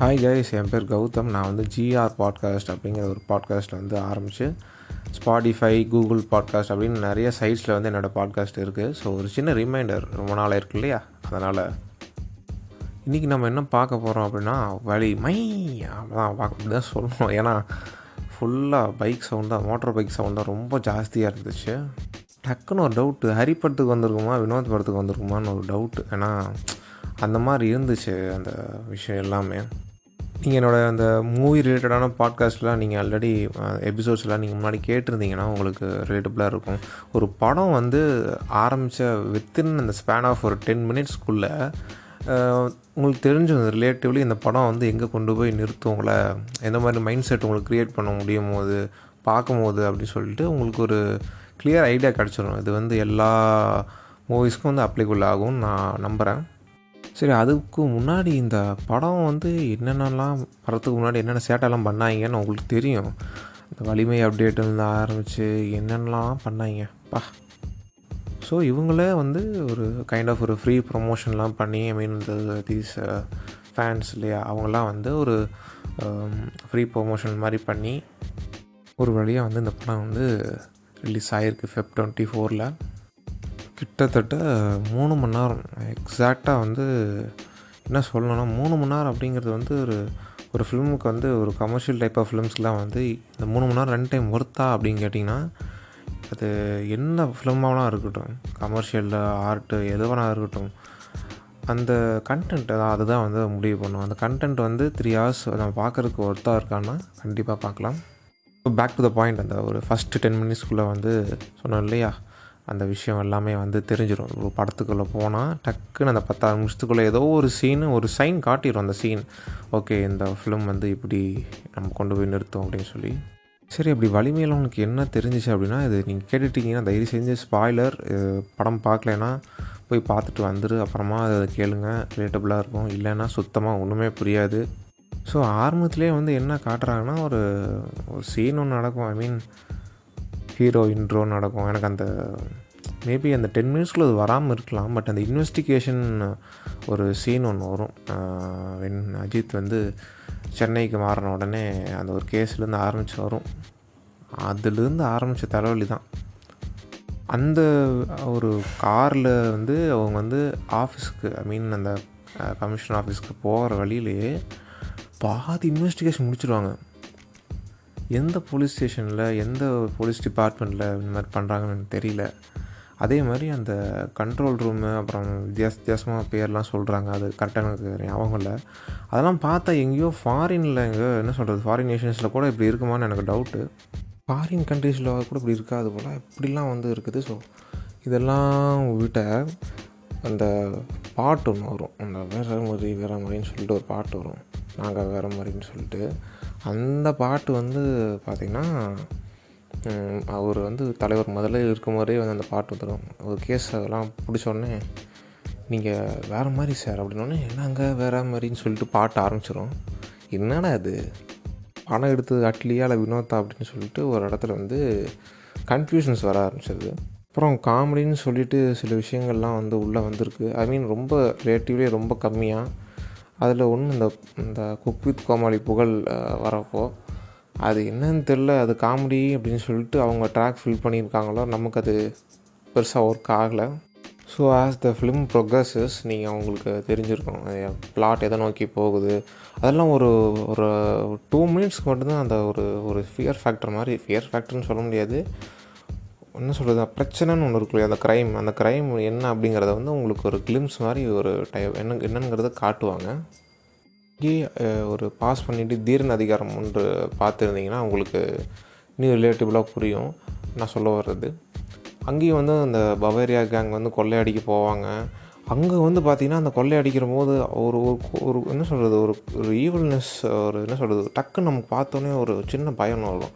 Hi guys என் பேர் கௌதம். நான் வந்து ஜிஆர் பாட்காஸ்ட் அப்படிங்கிற ஒரு பாட்காஸ்ட் வந்து ஆரம்பித்து ஸ்பாடிஃபை கூகுள் பாட்காஸ்ட் அப்படின்னு நிறைய சைட்ஸில் வந்து என்னோடய பாட்காஸ்ட் இருக்குது ஸோ ஒரு சின்ன ரிமைண்டர் ரொம்ப நாளாக இருக்கு இல்லையா? அதனால் இன்றைக்கி நம்ம என்ன பார்க்க போகிறோம் அப்படின்னா வழி மை அப்படிதான் பார்க்க அப்படி தான் சொல்லணும் ஏன்னா ஃபுல்லாக பைக் சவுண்டாக மோட்டர் பைக் சவுண்டாக ரொம்ப ஜாஸ்தியாக இருந்துச்சு. டக்குன்னு ஒரு டவுட்டு ஹரி படத்துக்கு வந்திருக்குமா வினோத் படத்துக்கு வந்திருக்குமான்னு ஒரு டவுட்டு ஏன்னா அந்த மாதிரி இருந்துச்சு அந்த விஷயம் எல்லாமே. நீங்கள் என்னோடய அந்த மூவி ரிலேட்டடான பாட்காஸ்ட்லாம் நீங்கள் ஆல்ரெடி எபிசோட்ஸ்லாம் நீங்கள் முன்னாடி கேட்டிருந்தீங்கன்னா உங்களுக்கு ரிலேட்டபுளாக இருக்கும். ஒரு படம் வந்து ஆரம்பித்த வித்தின் அந்த ஸ்பேன் ஆஃப் ஒரு டென் மினிட்ஸ்க்குள்ளே உங்களுக்கு தெரிஞ்ச ரிலேட்டிவ்லி இந்த படம் வந்து எங்கே கொண்டு போய் நிறுத்தும் உங்களை எந்த மாதிரி மைண்ட் செட் உங்களுக்கு க்ரியேட் பண்ண முடியும் போது பார்க்கும்போது அப்படின்னு சொல்லிட்டு உங்களுக்கு ஒரு கிளியர் ஐடியா கிடச்சிடும் இது வந்து எல்லா மூவிஸ்க்கும் வந்து அப்ளிகபிள் ஆகும்னு நான் நம்புகிறேன் சரி அதுக்கு முன்னாடி இந்த படம் வந்து என்னென்னலாம் வரத்துக்கு முன்னாடி என்னென்ன சேட்டெல்லாம் பண்ணாங்கன்னு உங்களுக்கு தெரியும். இந்த வலிமை அப்டேட்டுலேருந்து ஆரம்பித்து என்னென்னலாம் பண்ணாங்க. பா. ஸோ இவங்களே வந்து ஒரு கைண்ட் ஆஃப் ஒரு ஃப்ரீ ப்ரொமோஷன்லாம் பண்ணி ஐ மீன் இந்த தீஸ் ஃபேன்ஸ் uh, இல்லையா அவங்களாம் வந்து ஒரு um, ஃப்ரீ ப்ரொமோஷன் மாதிரி பண்ணி ஒரு வழியாக வந்து இந்த படம் வந்து ரிலீஸ் ஆகிருக்கு ஃபெப் டுவெண்ட்டி ஃபோரில் கிட்டத்தட்ட மூணு மணி நேரம். எக்ஸாக்டாக வந்து என்ன சொல்லணும்னா மூணு மணி நேரம் அப்படிங்கிறது வந்து ஒரு ஒரு ஃபிலிமுக்கு வந்து ஒரு கமர்ஷியல் டைப் ஆஃப் ஃபிலிம்ஸ்லாம் வந்து இந்த மூணு மணி நேரம் ரன் டைம் ஒர்த்தா அப்படின்னு கேட்டிங்கன்னா அது என்ன ஃபிலிமாவெலாம் இருக்கட்டும் கமர்ஷியலில் ஆர்ட்டு எதுவானா இருக்கட்டும் அந்த கண்டென்ட் அதுதான் வந்து முடிவு பண்ணும். அந்த கண்டென்ட் வந்து த்ரீ ஹவர்ஸ் நம்ம பார்க்குறதுக்கு ஒர்த்தாக இருக்கான்னா கண்டிப்பாக பார்க்கலாம். பேக் டு த பாயிண்ட் அந்த ஒரு ஃபஸ்ட்டு டென் மினிட்ஸ்க்குள்ளே வந்து சொன்னோம் இல்லையா? அந்த விஷயம் எல்லாமே வந்து தெரிஞ்சிடும் ஒரு படத்துக்குள்ளே போனால் டக்குன்னு அந்த பத்தாறு நிமிஷத்துக்குள்ளே ஏதோ ஒரு சீனு ஒரு சைன் காட்டிடும் அந்த சீன் ஓகே இந்த ஃபிலிம் வந்து இப்படி நம்ம கொண்டு போய் நிறுத்தோம் அப்படின்னு சொல்லி. சரி அப்படி வலிமையில் உனக்கு என்ன தெரிஞ்சிச்சு அப்படின்னா இது நீங்கள் கேட்டுட்டிங்கன்னா தயவு செஞ்சு ஸ்பாய்லர் படம் பார்க்கலன்னா போய் பார்த்துட்டு வந்துடு அப்புறமா அதை கேளுங்க. ரிலேட்டபுளாக இருக்கும். இல்லைன்னா சுத்தமாக ஒன்றுமே புரியாது. ஸோ ஆரம்பத்துலேயே வந்து என்ன காட்டுறாங்கன்னா ஒரு ஒரு சீன் ஒன்று நடக்கும். ஐ மீன் ஹீரோ இன்ட்ரோ நடக்கும். எனக்கு அந்த மேபி அந்த டென் மினிட்ஸ்க்குள்ள அது வராமல் இருக்கலாம் பட் அந்த இன்வெஸ்டிகேஷன் ஒரு சீன் ஒன்று வரும். வென் அஜித் வந்து சென்னைக்கு மாறின உடனே அந்த ஒரு கேஸ்லேருந்து ஆரம்பித்து வரும் அதுலேருந்து ஆரம்பித்த தலைவலி தான். அந்த ஒரு காரில் வந்து அவங்க வந்து ஆஃபீஸ்க்கு ஐ மீன் அந்த கமிஷன் ஆஃபீஸ்க்கு போகிற வழியிலேயே பாதி இன்வெஸ்டிகேஷன் முடிச்சிடுவாங்க எந்த போலீஸ் ஸ்டேஷனில் எந்த போலீஸ் டிபார்ட்மெண்ட்டில் இந்த மாதிரி பண்ணுறாங்கன்னு எனக்கு தெரியல. அதே மாதிரி அந்த கண்ட்ரோல் ரூமு அப்புறம் வித்தியாச வித்தியாசமாக பேர்லாம் சொல்கிறாங்க அது கரெக்டாக எனக்கு ஞாபகம் இல்லை அதெல்லாம் பார்த்தா எங்கேயோ ஃபாரினில் எங்கேயோ என்ன சொல்கிறது ஃபாரின் நேஷன்ஸில் கூட இப்படி இருக்குமான்னு எனக்கு டவுட்டு ஃபாரின் கண்ட்ரீஸில் கூட இப்படி இருக்காது போல் இப்படிலாம் வந்து இருக்குது. ஸோ இதெல்லாம் விட்ட அந்த பாட்டு ஒன்று வரும். அந்த வேற மாதிரி வேறு மாதிரின்னு சொல்லிட்டு ஒரு பாட்டு வரும். நாங்கள் வேறு மாதிரின்னு சொல்லிட்டு. அந்த பாட்டு வந்து பார்த்திங்கன்னா அவர் வந்து தலைவர் முதல்ல இருக்கும் போதே வந்து அந்த பாட்டு வந்துடும் ஒரு கேஸ் அதெல்லாம் பிடிச்சோடனே நீங்கள் வேறு மாதிரி சார் அப்படின்னோடனே என்னங்க வேறு மாதிரின்னு சொல்லிட்டு பாட்டு ஆரம்பிச்சிடும் என்னடா அது பணம் எடுத்தது அட்லியா இல்லை வினோதா? அப்படின்னு சொல்லிட்டு ஒரு இடத்துல வந்து கன்ஃபியூஷன்ஸ் வர ஆரம்பிச்சிருது அப்புறம் காமெடின்னு சொல்லிட்டு சில விஷயங்கள்லாம் வந்து உள்ளே வந்திருக்கு. ஐ மீன் ரொம்ப ரிலேட்டிவ்லி ரொம்ப கம்மியாக அதில் ஒன்று இந்த இந்த குக் வித் கோமாளி புகழ் வரப்போ அது என்னன்னு தெரில அது காமெடி அப்படின்னு சொல்லிட்டு அவங்க ட்ராக் ஃபில் பண்ணியிருக்காங்களோ நமக்கு அது பெருசாக ஒர்க் ஆகலை. So as the film progresses நீங்கள் அவங்களுக்கு தெரிஞ்சிருக்கும் பிளாட் எதை நோக்கி போகுது. அதெல்லாம் ஒரு ஒரு டூ மினிட்ஸ்க்கு மட்டும்தான் அந்த ஒரு ஒரு ஃபியர் ஃபேக்டர் மாதிரி ஃபியர் ஃபேக்டர்னு சொல்ல முடியாது. என்ன சொல்கிறது பிரச்சனைன்னு ஒன்று இருக்கு அந்த க்ரைம் அந்த க்ரைம் என்ன அப்படிங்கிறத வந்து உங்களுக்கு ஒரு கிளிம்ஸ் மாதிரி ஒரு டை என்ன என்னங்கிறத காட்டுவாங்க. ஒரு பாஸ் பண்ணிவிட்டு தீரன் அதிகாரம் ஒன்று பார்த்துருந்தீங்கன்னா உங்களுக்கு இன்னும் ரிலேட்டிவலாக புரியும். நான் சொல்ல வர்றது. அங்கேயும் வந்து அந்த பவேரியா கேங் வந்து கொள்ளையடிக்க போவாங்க. அங்கே வந்து பார்த்திங்கன்னா அந்த கொள்ளையடிக்கிற போது ஒரு ஒரு என்ன சொல்கிறது ஒரு ஒரு ஈவல்னஸ் ஒரு என்ன சொல்கிறது டக்குன்னு நமக்கு பார்த்தோன்னே ஒரு சின்ன பயம் வரும்.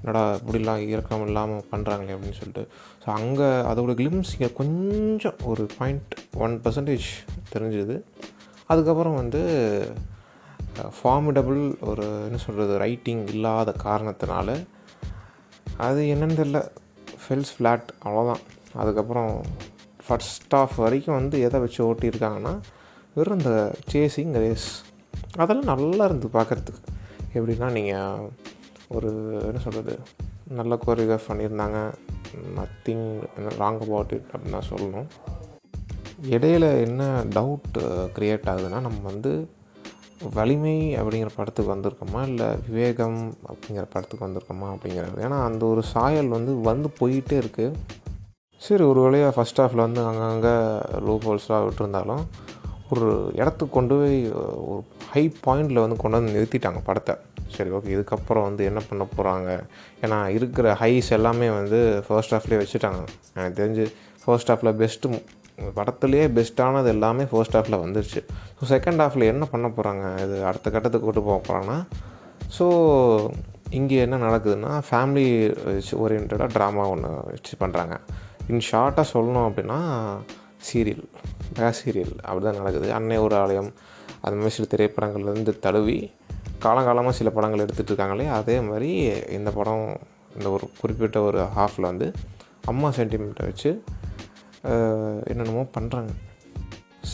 என்னடா இப்படிலாம் இறக்கம் இல்லாமல் பண்ணுறாங்களே அப்படின்னு சொல்லிட்டு. ஸோ அங்கே அதோட கிளிம்ஸ் இங்கே கொஞ்சம் ஒரு பாயிண்ட் ஒன் பர்சன்டேஜ் தெரிஞ்சுது. அதுக்கப்புறம் வந்து ஃபார்மிடபுள் ஒரு என்ன சொல்கிறது ரைட்டிங் இல்லாத காரணத்தினால அது என்னன்னு தெரியல. ஃபெல்ஸ் ஃப்ளாட் அவ்வளோதான் அதுக்கப்புறம் ஃபஸ்ட் ஆஃப் வரைக்கும் வந்து எதை வச்சு ஓட்டியிருக்காங்கன்னா வெறும் இந்த சேசிங் ரேஸ் அதெல்லாம் நல்லா இருந்து பார்க்குறதுக்கு. எப்படின்னா நீங்கள் ஒரு என்ன சொல்கிறது நல்ல கோரியோகிராஃப் பண்ணியிருந்தாங்க. நத்திங் ராங் அபவுட் இட் அப்படின்னு தான் சொல்லணும். இடையில என்ன டவுட் க்ரியேட் ஆகுதுன்னா நம்ம வந்து வலிமை அப்படிங்கிற படத்துக்கு வந்திருக்கோமா? இல்லை விவேகம் அப்படிங்கிற படத்துக்கு வந்திருக்கோமா? அப்படிங்கிறது. ஏன்னா அந்த ஒரு சாயல் வந்து வந்து போயிட்டே இருக்குது சரி ஒரு வேலையாக ஃபஸ்ட் ஹாஃபில் வந்து அங்கங்கே லோ ஹோல்ஸ்லாம் விட்டுருந்தாலும் ஒரு இடத்துக்கு கொண்டு போய் ஒரு ஹை பாயிண்டில் வந்து கொண்டு வந்து நிறுத்திட்டாங்க படத்தை. சரி ஓகே இதுக்கப்புறம் வந்து என்ன பண்ண போகிறாங்க ஏன்னா இருக்கிற ஹைஸ் எல்லாமே வந்து ஃபர்ஸ்ட் ஹாஃப்லேயே வச்சுட்டாங்க. எனக்கு தெரிஞ்சு ஃபர்ஸ்ட் ஹாஃபில் பெஸ்ட்டு படத்துலேயே பெஸ்ட்டானது எல்லாமே ஃபர்ஸ்ட் ஹாஃபில் வந்துருச்சு. ஸோ செகண்ட் ஹாஃபில் என்ன பண்ண போகிறாங்க இது அடுத்த கட்டத்துக்கு கூட்டு போக போகிறாங்கன்னா ஸோ இங்கே என்ன நடக்குதுன்னா ஃபேமிலி ஓரியன்டாக ட்ராமா ஒன்று வச்சு பண்ணுறாங்க இன் ஷார்ட்டாக சொல்லணும் அப்படின்னா சீரியல் மெகா சீரியல் அப்படி தான் நடக்குது. அன்னை ஒரு ஆலயம் அந்த மாதிரி சில திரைப்படங்கள்லேருந்து தழுவி காலங்காலமாக சில படங்கள் எடுத்துகிட்டு இருக்காங்களே அதே மாதிரி இந்த படம் இந்த ஒரு குறிப்பிட்ட ஒரு ஹாஃபில் வந்து அம்மா சென்டிமெண்ட்டை வச்சு என்னென்னமோ பண்ணுறாங்க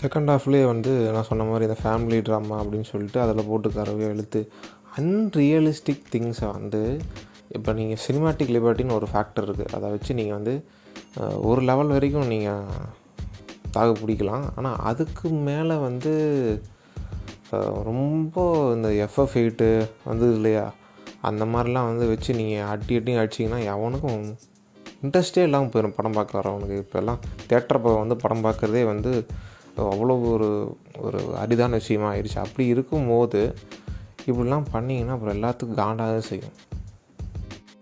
செகண்ட் ஹாஃப்லேயே வந்து நான் சொன்ன மாதிரி இந்த ஃபேமிலி ட்ராமா அப்படின்னு சொல்லிட்டு அதில் போட்டு கரவையோ அன்ரியலிஸ்டிக் திங்ஸை வந்து இப்போ நீங்கள் சினிமாட்டிக் லிபர்ட்டின்னு ஒரு ஃபேக்டர் இருக்குது அதை வச்சு நீங்கள் வந்து ஒரு லெவல் வரைக்கும் நீங்கள் தாக்கு பிடிக்கலாம். ஆனால் அதுக்கு மேலே வந்து ரொம்ப இந்த எஃப்எஃப் எயிட்டு வந்தது இல்லையா? அந்த மாதிரிலாம் வந்து வச்சு நீங்கள் அட்டி அட்டி அடிச்சிங்கன்னா எவனுக்கும் இன்ட்ரெஸ்டே இல்லாமல் போயிடும் படம் பார்க்க வரவனுக்கு இப்போல்லாம் தேட்டர் வந்து படம் பார்க்குறதே வந்து அவ்வளோ ஒரு ஒரு அரிதான விஷயமா ஆயிடுச்சு. அப்படி இருக்கும்போது இப்படிலாம் பண்ணிங்கன்னா அப்புறம் எல்லாத்துக்கும் காண்டாக செய்யும்.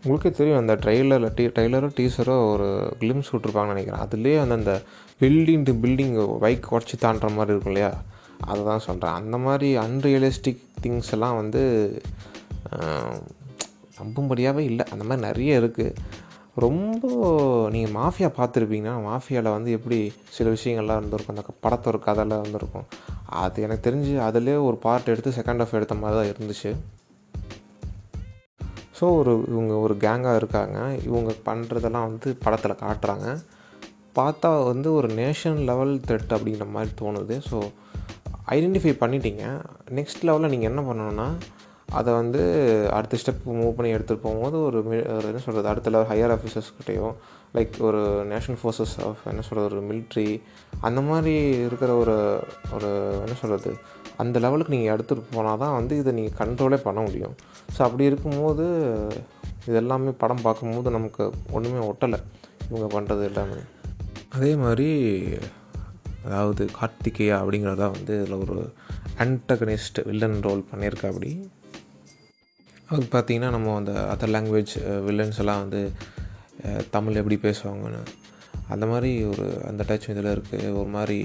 உங்களுக்கே தெரியும் அந்த ட்ரெய்லரில் டீ ட்ரெய்லரோ டீசரோ ஒரு கிளிம்ஸ் விட்ருப்பாங்கன்னு நினைக்கிறேன். அதுலேயே வந்து அந்த பில்டிங் டு பில்டிங் பைக் உடச்சி தாண்டுற மாதிரி இருக்கும் இல்லையா? அதை தான் சொல்கிறேன் அந்த மாதிரி அன்ரியலிஸ்டிக் திங்ஸ் எல்லாம் வந்து நம்பும்படியாகவே இல்லை. அந்த மாதிரி நிறைய இருக்குது ரொம்ப நீங்கள் மாஃபியா பார்த்துருப்பீங்கன்னா மாஃபியாவில் வந்து எப்படி சில விஷயங்கள்லாம் இருந்திருக்கும். அந்த படத்தோட கதையில் இருந்திருக்கும். அது எனக்கு தெரிஞ்சு அதிலே ஒரு பார்ட் எடுத்து செகண்ட் ஆஃப் எடுத்த மாதிரி தான் இருந்துச்சு. ஸோ ஒரு இவங்க ஒரு கேங்காக இருக்காங்க. இவங்க பண்ணுறதெல்லாம் வந்து படத்தில் காட்டுறாங்க. பார்த்தா வந்து ஒரு நேஷன் லெவல் த்ரெட் அப்படிங்கிற மாதிரி தோணுது. ஸோ ஐடென்டிஃபை பண்ணிட்டீங்க. நெக்ஸ்ட் லெவலில் நீங்கள் என்ன பண்ணணுன்னா அதை வந்து அடுத்த ஸ்டெப் மூவ் பண்ணி எடுத்துகிட்டு போகும்போது ஒரு என்ன சொல்கிறது அடுத்த லெவல் ஹையர் ஆஃபீஸர்ஸ்கிட்டையோ லைக் ஒரு நேஷ்னல் ஃபோர்ஸஸ் ஆஃப் என்ன சொல்கிறது ஒரு மிலிட்ரி அந்த மாதிரி இருக்கிற ஒரு ஒரு என்ன சொல்கிறது அந்த லெவலுக்கு நீங்கள் எடுத்துகிட்டு போனால் தான் வந்து இதை நீங்கள் கண்ட்ரோலே பண்ண முடியும். ஸோ அப்படி இருக்கும்போது இதெல்லாமே படம் பார்க்கும்போது நமக்கு ஒன்றுமே ஒட்டலை. இவங்க பண்ணுறது எல்லாமே. அதே மாதிரி அதாவது கார்த்திகேயா அப்படிங்கிறதா வந்து இதில் ஒரு அன்டகனிஸ்ட் வில்லன் ரோல் பண்ணியிருக்கா அப்படி அது பார்த்திங்கன்னா நம்ம அந்த அதர் லாங்குவேஜ் வில்லன்ஸ் எல்லாம் வந்து தமிழ் எப்படி பேசுவாங்கன்னு அந்த மாதிரி ஒரு அந்த டச் இதில் இருக்குது ஒரு மாதிரி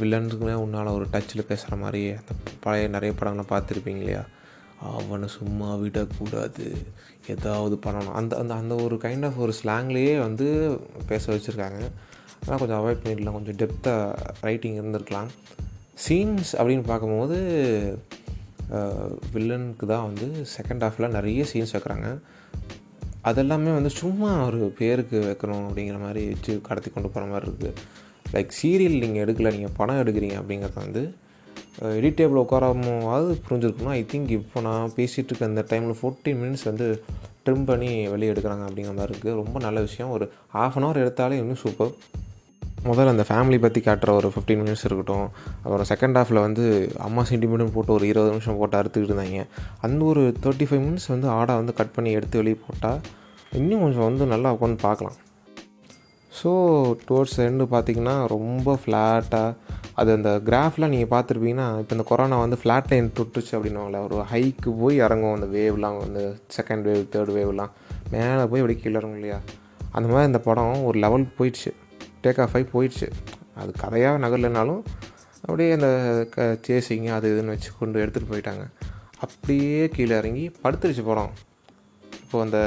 வில்லன்ஸுக்குமே உன்னால் ஒரு டச்சில் பேசுகிற மாதிரி அந்த பழைய நிறைய படங்களை பார்த்துருப்பீங்க இல்லையா? அவனை சும்மா விடக்கூடாது. ஏதாவது பண்ணணும். அந்த அந்த அந்த ஒரு கைண்ட் ஆஃப் ஒரு ஸ்லாங்லேயே வந்து பேச வச்சுருக்காங்க. ஆனால் கொஞ்சம் அவாய்ட் பண்ணிடலாம். கொஞ்சம் டெப்த்தாக ரைட்டிங் இருந்திருக்கலாம். சீன்ஸ் அப்படின்னு பார்க்கும்போது வில்லனுக்கு தான் வந்து செகண்ட் ஹாஃபில் நிறைய சீன்ஸ் வைக்கிறாங்க. அதெல்லாமே வந்து சும்மா ஒரு பேருக்கு வைக்கணும் அப்படிங்கிற மாதிரி வச்சு கடத்தி கொண்டு போகிற மாதிரி இருக்குது லைக் சீரியல் நீங்கள் எடுக்கலை நீங்கள் படம் எடுக்கிறீங்க அப்படிங்கிறத வந்து எடிட் டேபிள் உட்காராமாவது புரிஞ்சிருக்கணும் ஐ திங்க் இப்போ நான் பேசிகிட்டு இருக்க அந்த டைமில் ஃபோர்டீன் மினிட்ஸ் வந்து ட்ரிம் பண்ணி வெளியே எடுக்கிறாங்க அப்படிங்கிற மாதிரி இருக்குது ரொம்ப நல்ல விஷயம். ஒரு ஆஃப் அன் ஹவர் எடுத்தாலே இன்னும் சூப்பர் முதல்ல அந்த ஃபேமிலி பற்றி காட்டுற ஒரு ஃபிஃப்டீன் மினிட்ஸ் இருக்கட்டும். அப்புறம் செகண்ட் ஹாஃபில் வந்து அம்மா சென்டிமெண்ட்னு போட்டு ஒரு இருபது நிமிஷம் போட்டு அறுத்துக்கிட்டு இருந்தாங்க. அந்த ஒரு தேர்ட்டி ஃபைவ் மினிட்ஸ் வந்து ஆடை வந்து கட் பண்ணி எடுத்து வெளியே போட்டால் இன்னும் கொஞ்சம் வந்து நல்லா உட்காந்து பார்க்கலாம். ஸோ டுவர்ட்ஸ் எண்டு பார்த்திங்கன்னா ரொம்ப ஃப்ளாட்டாக அது அந்த கிராஃப்லாம் நீங்கள் பார்த்துருப்பீங்கன்னா இப்போ இந்த கொரோனா வந்து ஃப்ளாட் லைன் தொட்டுருச்சு அப்படின்னுவாங்களே ஒரு ஹைக்கு போய் இறங்கும் அந்த வேவ்லாம் வந்து செகண்ட் வேவ் தேர்ட் வேவ்லாம் மேலே போய் அப்படி கீழே இறங்கும் இல்லையா? அந்த மாதிரி இந்த படம் ஒரு லெவல் போயிடுச்சு. டேக் ஆஃப் ஆகி போயிடுச்சு. அது கதையாக நகரலைனாலும் அப்படியே அந்த க சேசிங்க அது இதுன்னு வச்சு கொண்டு எடுத்துகிட்டு போயிட்டாங்க. அப்படியே கீழே இறங்கி படுத்துருச்சு படம். இப்போது அந்த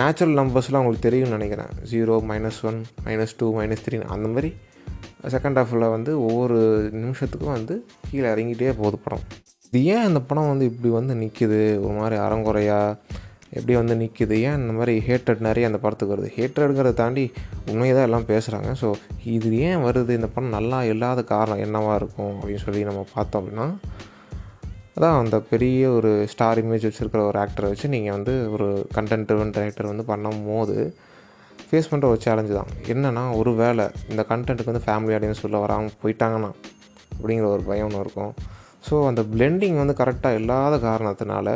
நேச்சுரல் நம்பர்ஸ்லாம் உங்களுக்கு தெரியும்னு நினைக்கிறேன். Zero minus one minus two minus three அந்த மாதிரி செகண்ட் ஹாஃபில் வந்து ஒவ்வொரு நிமிஷத்துக்கும் வந்து கீழே இறங்கிட்டே போகுது படம். இது ஏன் அந்த படம் வந்து இப்படி வந்து நிற்கிது ஒரு மாதிரி அறங்குறையாக எப்படி வந்து நிற்கிது ஏன் இந்த மாதிரி ஹேட்ரட் நிறைய அந்த படத்துக்கு வருது? ஹேட்ரடுங்கிறத தாண்டி உண்மையை தான் எல்லாம் பேசுகிறாங்க ஸோ இது ஏன் வருது? இந்த படம் நல்லா இல்லாத காரணம் என்னவாக இருக்கும்? அப்படின்னு சொல்லி நம்ம பார்த்தோம் அப்படின்னா அதான் அந்த பெரிய ஒரு ஸ்டார் இமேஜ் வச்சுருக்கிற ஒரு ஆக்டரை வச்சு நீங்கள் வந்து ஒரு கண்டென்ட் ட்ரிவன் டைரக்டர் வந்து பண்ணும் போது ஃபேஸ் பண்ணுற ஒரு சேலஞ்சு தான். என்னென்னா ஒரு வேளை இந்த கண்டென்ட்டுக்கு வந்து ஃபேமிலி ஆடியன்ஸ் உள்ள வராமல் போயிட்டாங்கன்னா அப்படிங்கிற ஒரு பயம் ஒன்று இருக்கும். ஸோ அந்த பிளெண்டிங் வந்து கரெக்டாக இல்லாத காரணத்தினால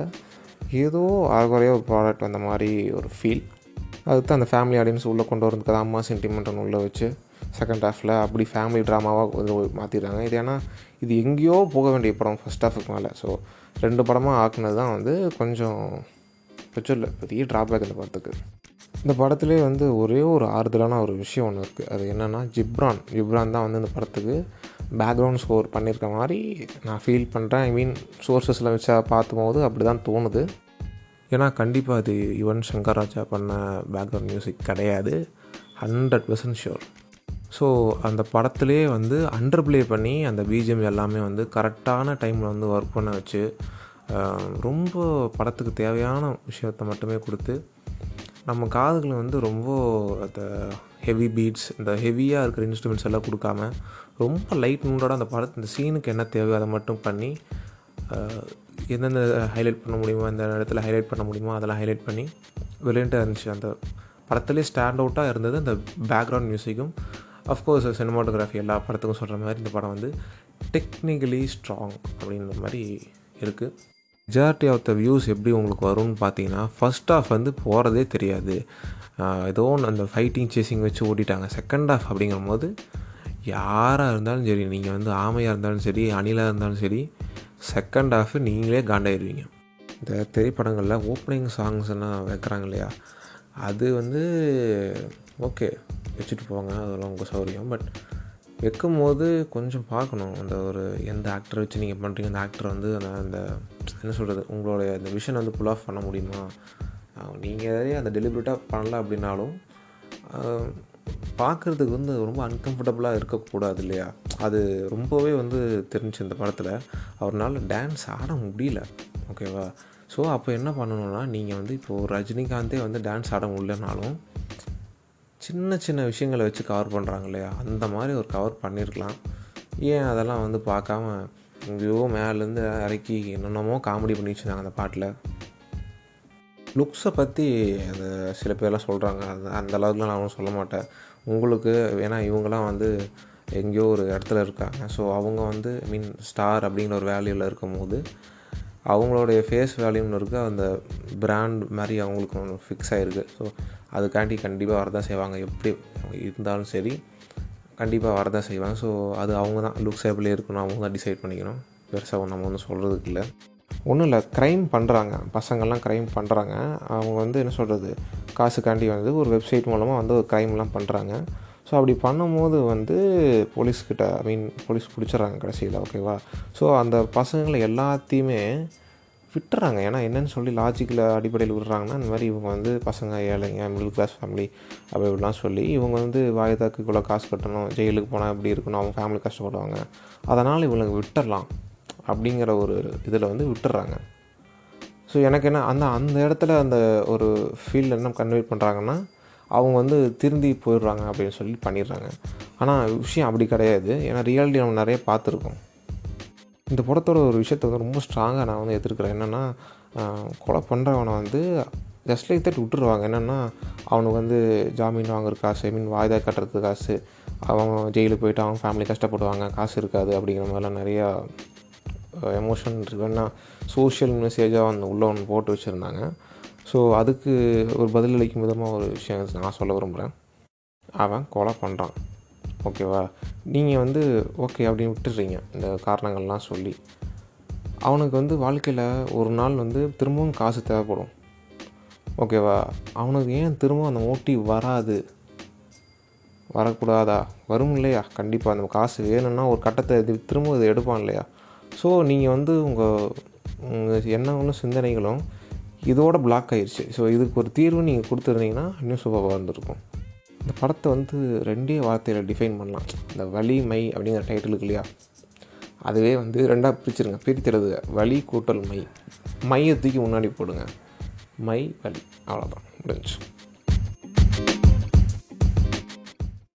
ஏதோ அறகுறைய ஒரு ப்ராடக்ட் அந்த மாதிரி ஒரு ஃபீல் அதுக்கு அந்த ஃபேமிலி ஆடியன்ஸ் உள்ளே கொண்டு வரதுக்கு அம்மா சென்டிமெண்ட்னு உள்ளே வச்சு செகண்ட் ஹாஃபில் அப்படி ஃபேமிலி ட்ராமாவாக மாற்றிடுறாங்க இது ஏன்னா இது எங்கேயோ போக வேண்டிய படம் ஃபஸ்ட் ஹாஃபுக்கு மேலே. ஸோ ரெண்டு படமாக ஆக்குனது தான் வந்து கொஞ்சம் பிரச்சனை இல்லை. பெரிய ட்ராபேக் இந்த படத்துக்கு. இந்த படத்துலேயே வந்து ஒரே ஒரு ஆறுதலான ஒரு விஷயம் ஒன்று இருக்குது அது என்னென்னா ஜிப்ரான். ஜிப்ரான் தான் வந்து இந்த படத்துக்கு பேக்ரவுண்ட் ஸ்கோர் பண்ணியிருக்க மாதிரி நான் ஃபீல் பண்ணுறேன் ஐ மீன் சோர்ஸஸில் வச்சா பார்த்தும்போது அப்படி தான் தோணுது. ஏன்னா கண்டிப்பாக அது யுவன் சங்கர் ராஜா பண்ண பேக்ரவுண்ட் மியூசிக் கிடையாது. ஹண்ட்ரட் பர்சன்ட் ஷியோர் ஸோ அந்த படத்துலேயே வந்து அண்டர் ப்ளே பண்ணி அந்த பிஜிஎம் எல்லாமே வந்து கரெக்டான டைமில் வந்து ஒர்க் பண்ண வச்சு ரொம்ப படத்துக்கு தேவையான விஷயத்த மட்டுமே கொடுத்து நம்ம காதுகளை வந்து ரொம்ப அந்த ஹெவி பீட்ஸ் இந்த ஹெவியாக இருக்கிற இன்ஸ்ட்ருமெண்ட்ஸ் எல்லாம் கொடுக்காம ரொம்ப லைட் மூடோட அந்த படத்து இந்த சீனுக்கு என்ன தேவையோ அதை மட்டும் பண்ணி எந்தெந்த ஹைலைட் பண்ண முடியுமோ எந்த இடத்துல ஹைலைட் பண்ண முடியுமோ அதெல்லாம் ஹைலைட் பண்ணி விளையாண்டாக இருந்துச்சு. அந்த படத்துலேயே ஸ்டாண்ட் அவுட்டாக இருந்தது அந்த பேக்ரவுண்ட் மியூசிக்கும் அஃப்கோர்ஸ் சினிமாட்டோகிராஃபி எல்லா படத்துக்கும் சொல்கிற மாதிரி இந்த படம் வந்து டெக்னிக்கலி ஸ்ட்ராங் அப்படின்ற மாதிரி இருக்குது மெஜாரிட்டி ஆஃப் த வியூஸ் எப்படி உங்களுக்கு வரும்னு பார்த்தீங்கன்னா ஃபஸ்ட் ஆஃப் வந்து போகிறதே தெரியாது. ஏதோ ஒன்று அந்த ஃபைட்டிங் சேசிங் வச்சு ஓட்டிட்டாங்க செகண்ட் ஆஃப் அப்படிங்கிற போது யாராக இருந்தாலும் சரி நீங்கள் வந்து ஆமையாக இருந்தாலும் சரி அணிலாக இருந்தாலும் சரி செகண்ட் ஆஃப் நீங்களே காண்டாயிருவீங்க. இந்த திரைப்படங்களில் ஓப்பனிங் சாங்ஸ் எல்லாம் வைக்கிறாங்க இல்லையா? அது வந்து ஓகே வச்சுட்டு போங்க அதெல்லாம் உங்கள் சௌரியம். பட் வைக்கும் போது கொஞ்சம் பார்க்கணும். அந்த ஒரு எந்த ஆக்டரை வச்சு நீங்கள் பண்ணுறீங்க அந்த ஆக்டர் வந்து அந்த அந்த என்ன சொல்கிறது உங்களுடைய அந்த விஷன் வந்து புல் ஆஃப் பண்ண முடியுமா? நீங்கள் அந்த டெலிபரேட்டாக பண்ணல அப்படின்னாலும் பார்க்குறதுக்கு வந்து ரொம்ப அன்கம்ஃபர்டபுளாக இருக்கக்கூடாது இல்லையா? அது ரொம்பவே வந்து தெரிஞ்சு இந்த படத்தில். அவரால் டான்ஸ் ஆட முடியல. ஓகேவா ஸோ அப்போ என்ன பண்ணணும்னா நீங்கள் வந்து இப்போது ரஜினிகாந்தே வந்து டான்ஸ் ஆட முடியலனாலும் சின்ன சின்ன விஷயங்களை வச்சு கவர் பண்ணுறாங்க இல்லையா? அந்த மாதிரி ஒரு கவர் பண்ணியிருக்கலாம் ஏன் அதெல்லாம் வந்து பார்க்காம எங்கேயோ மேலேருந்து இறக்கி என்னென்னமோ காமெடி பண்ணி வச்சுருந்தாங்க அந்த பாட்டில்? லுக்ஸை பற்றி அந்த சில பேர்லாம் சொல்கிறாங்க அந்த அந்த அளவுக்குலாம் நான் ஒன்றும் சொல்ல மாட்டேன். உங்களுக்கு ஏன்னா இவங்கெல்லாம் வந்து எங்கேயோ ஒரு இடத்துல இருக்காங்க. ஸோ அவங்க வந்து மீன் ஸ்டார் அப்படிங்கிற ஒரு வேல்யூவில் இருக்கும் போது அவங்களுடைய ஃபேஸ் வேல்யூன்னு இருக்குது அந்த பிராண்ட் மாதிரி அவங்களுக்கு ஒன்று ஃபிக்ஸ் ஆகிருக்கு ஸோ அதுக்காண்டி கண்டிப்பாக வரதான் செய்வாங்க. எப்படி இருந்தாலும் சரி கண்டிப்பாக வரதான் செய்வாங்க. ஸோ அது அவங்க தான் லுக்ஸ் எப்படி இருக்கணும் அவங்க தான் டிசைட் பண்ணிக்கணும் பெருசாக நம்ம ஒன்றும் சொல்கிறதுக்கு இல்லை. ஒன்றும் இல்லை க்ரைம் பண்ணுறாங்க பசங்கள்லாம் க்ரைம் பண்ணுறாங்க அவங்க வந்து என்ன சொல்கிறது காசுக்காண்டி வந்து ஒரு வெப்சைட் மூலமாக வந்து ஒரு க்ரைம்லாம் பண்ணுறாங்க ஸோ அப்படி பண்ணும்போது வந்து போலீஸ்கிட்ட ஐ மீன் போலீஸ் பிடிச்சிட்றாங்க கடைசியில் ஓகேவா ஸோ அந்த பசங்களை எல்லாத்தையுமே விட்டுறாங்க. ஏன்னா என்னென்னு சொல்லி லாஜிக்கில் அடிப்படையில் விடுறாங்கன்னா இந்த மாதிரி இவங்க வந்து பசங்க ஏழைங்க மிடில் கிளாஸ் ஃபேமிலி அப்படி இப்படிலாம் சொல்லி இவங்க வந்து வாய்தாக்கு இவ்வளோ காசு கட்டணும் ஜெயிலுக்கு போனால் எப்படி இருக்கணும் அவங்க ஃபேமிலி கஷ்டப்படுவாங்க. அதனால் இவங்களுக்கு விட்டுடலாம் அப்படிங்கிற ஒரு இதில் வந்து விட்டுறாங்க. ஸோ எனக்கு என்ன அந்த அந்த இடத்துல அந்த ஒரு ஃபீல் என்ன கன்வே பண்ணுறாங்கன்னா அவங்க வந்து திருந்தி போயிடுறாங்க அப்படின்னு சொல்லி பண்ணிடுறாங்க. ஆனால் விஷயம் அப்படி கிடையாது. ஏன்னா ரியாலிட்டி நம்ம நிறைய பார்த்துருக்கோம். இந்த படத்தோட ஒரு விஷயத்தை வந்து ரொம்ப ஸ்ட்ராங்காக நான் வந்து எதிர்க்கிறேன் என்னென்னா கொலை பண்ணுறவனை வந்து ஜஸ்ட் லைக் தட் விட்டுருவாங்க. என்னென்னா அவனுக்கு வந்து ஜாமீன் வாங்குற காசு ஐ மீன் வாய்தா கட்டுறதுக்கு காசு. அவன் ஜெயிலுக்கு போயிட்டு அவன் ஃபேமிலி கஷ்டப்படுவாங்க. காசு இருக்காது அப்படிங்கிற மாதிரிலாம் நிறையா எமோஷன் இருக்குன்னா சோஷியல் மெசேஜாக வந்து உள்ளே ஒன்று போட்டு வச்சுருந்தாங்க. ஸோ அதுக்கு ஒரு பதிலளிக்கும் விதமாக ஒரு விஷயம் நான் சொல்ல விரும்புகிறேன் அவன் கொலை பண்ணுறான் ஓகேவா நீங்கள் வந்து ஓகே அப்படின்னு விட்டுடுறீங்க. இந்த காரணங்கள்லாம் சொல்லி. அவனுக்கு வந்து வாழ்க்கையில் ஒரு நாள் வந்து திரும்பவும் காசு தேவைப்படும். ஓகேவா அவனுக்கு ஏன் திரும்ப அந்த மோட்டிவ் வராது? வரக்கூடாதா? வரும் இல்லையா? கண்டிப்பாக அந்த காசு வேணும்னா ஒரு கட்டத்தை இது திரும்ப இது எடுப்பான் இல்லையா? ஸோ நீங்கள் வந்து உங்கள் உங்கள் எண்ணங்களும் சிந்தனைகளும் இதோட பிளாக் ஆயிடுச்சு ஸோ இதுக்கு ஒரு தீர்வு நீங்கள் கொடுத்துருந்தீங்கன்னா இன்னும் சூப்பராக இருந்திருக்கும். இந்த படத்தை வந்து ரெண்டே வார்த்தையில் டிஃபைன் பண்ணலாம். இந்த வலி மை அப்படிங்கிற டைட்டிலுக்கு இல்லையா? அதுவே வந்து ரெண்டாக பிரிச்சுருங்க. பிரித்துறது வலி கூட்டல் மை. மையை தூக்கி முன்னாடி போடுங்க. மை வலி. அவ்வளோதான் முடிஞ்சு